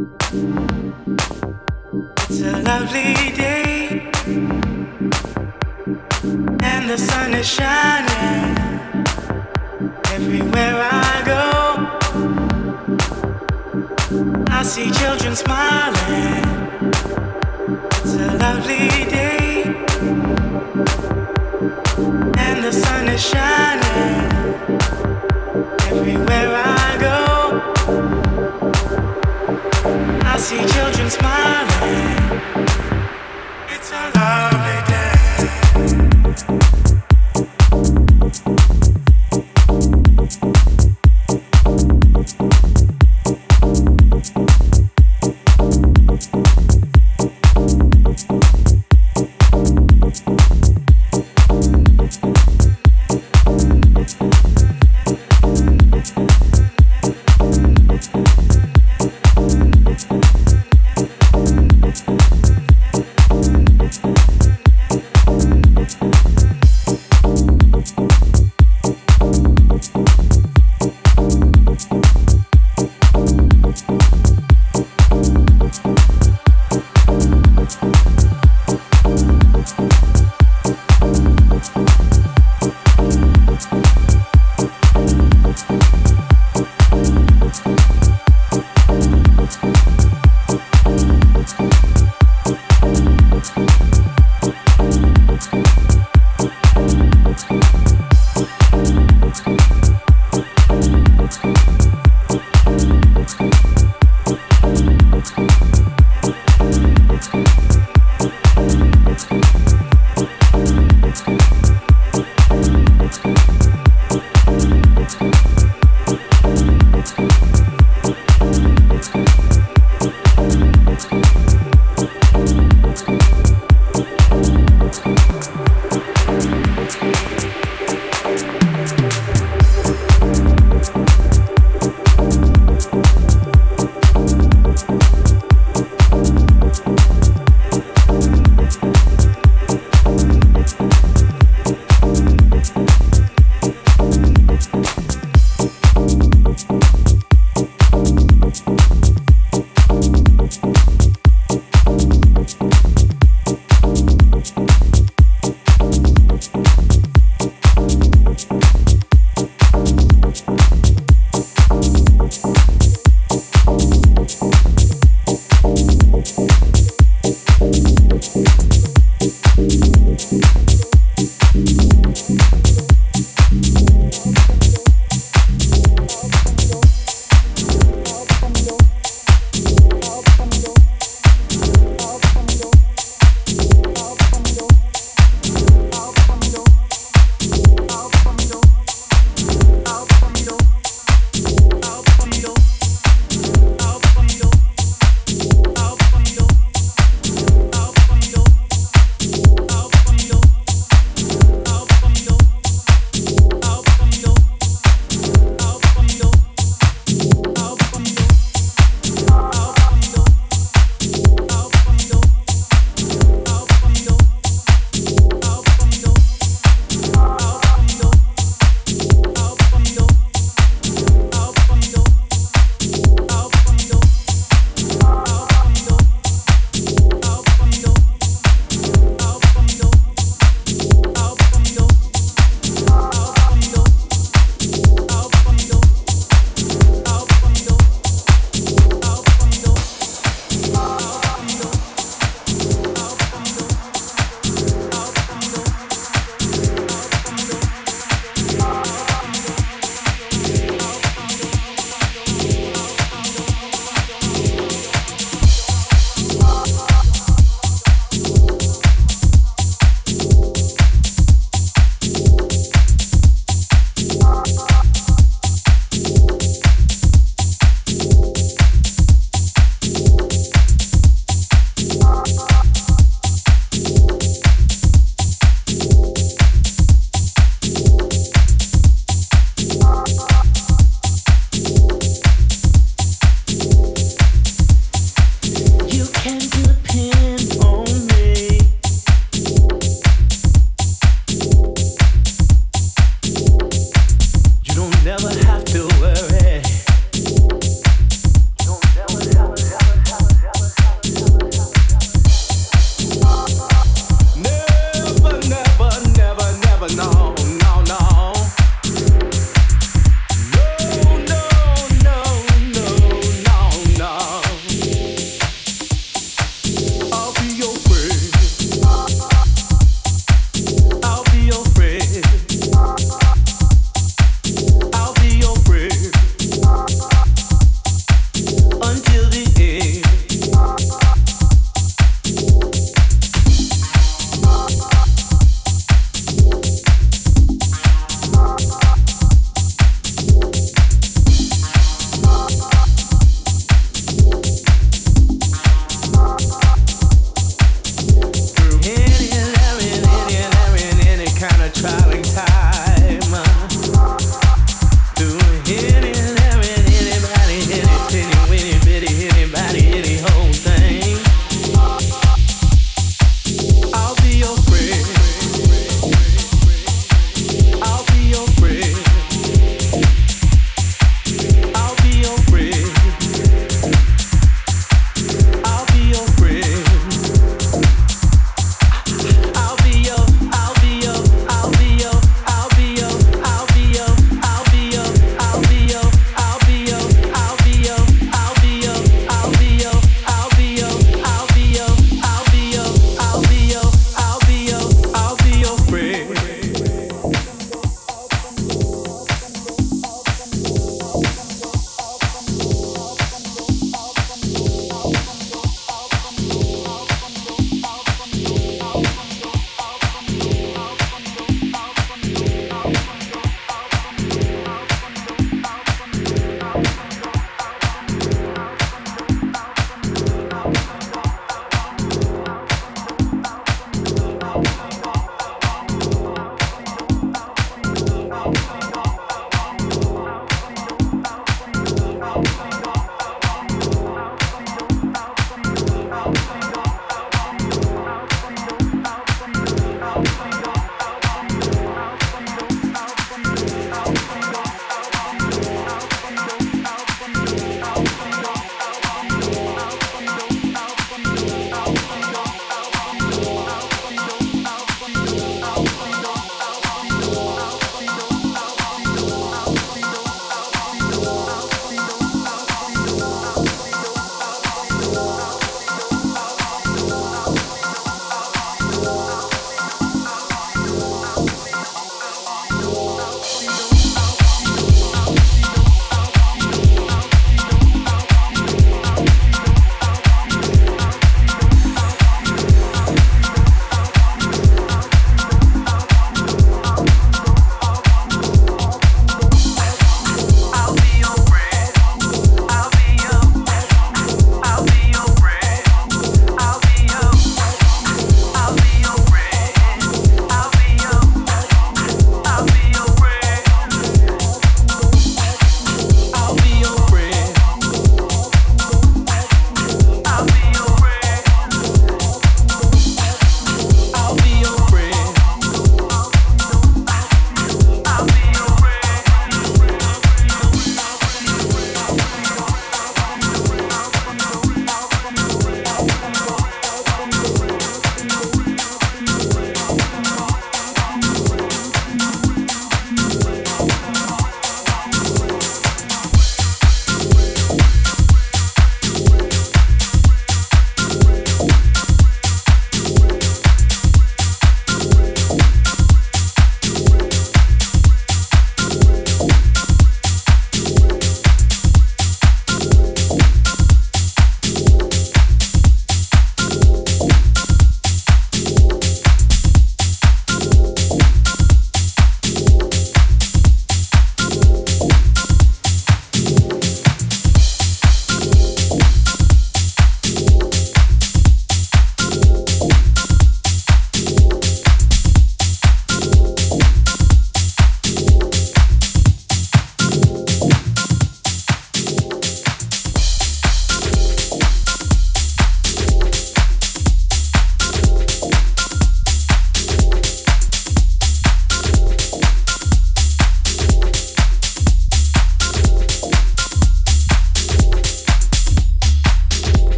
It's a lovely day, and the sun is shining everywhere I go. I see children smiling. It's a lovely day, and the sun is shining. smiling.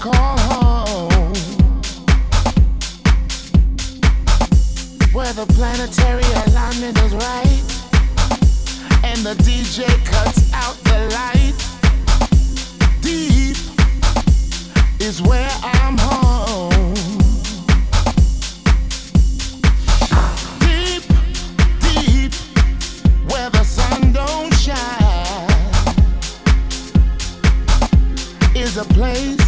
call home, where the planetary alignment is right, and the DJ cuts out the light. Deep is where I'm home. Deep, deep, where the sun don't shine, is a place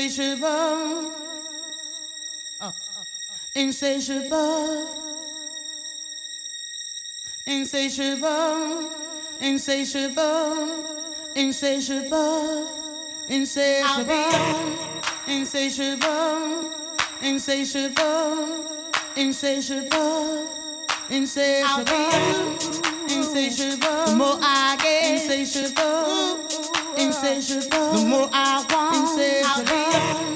insatiable, insatiable, insatiable, insatiable, insatiable, insatiable, insatiable, insatiable, insatiable, insatiable, insatiable. More I get, insatiable. The more I want, I'll be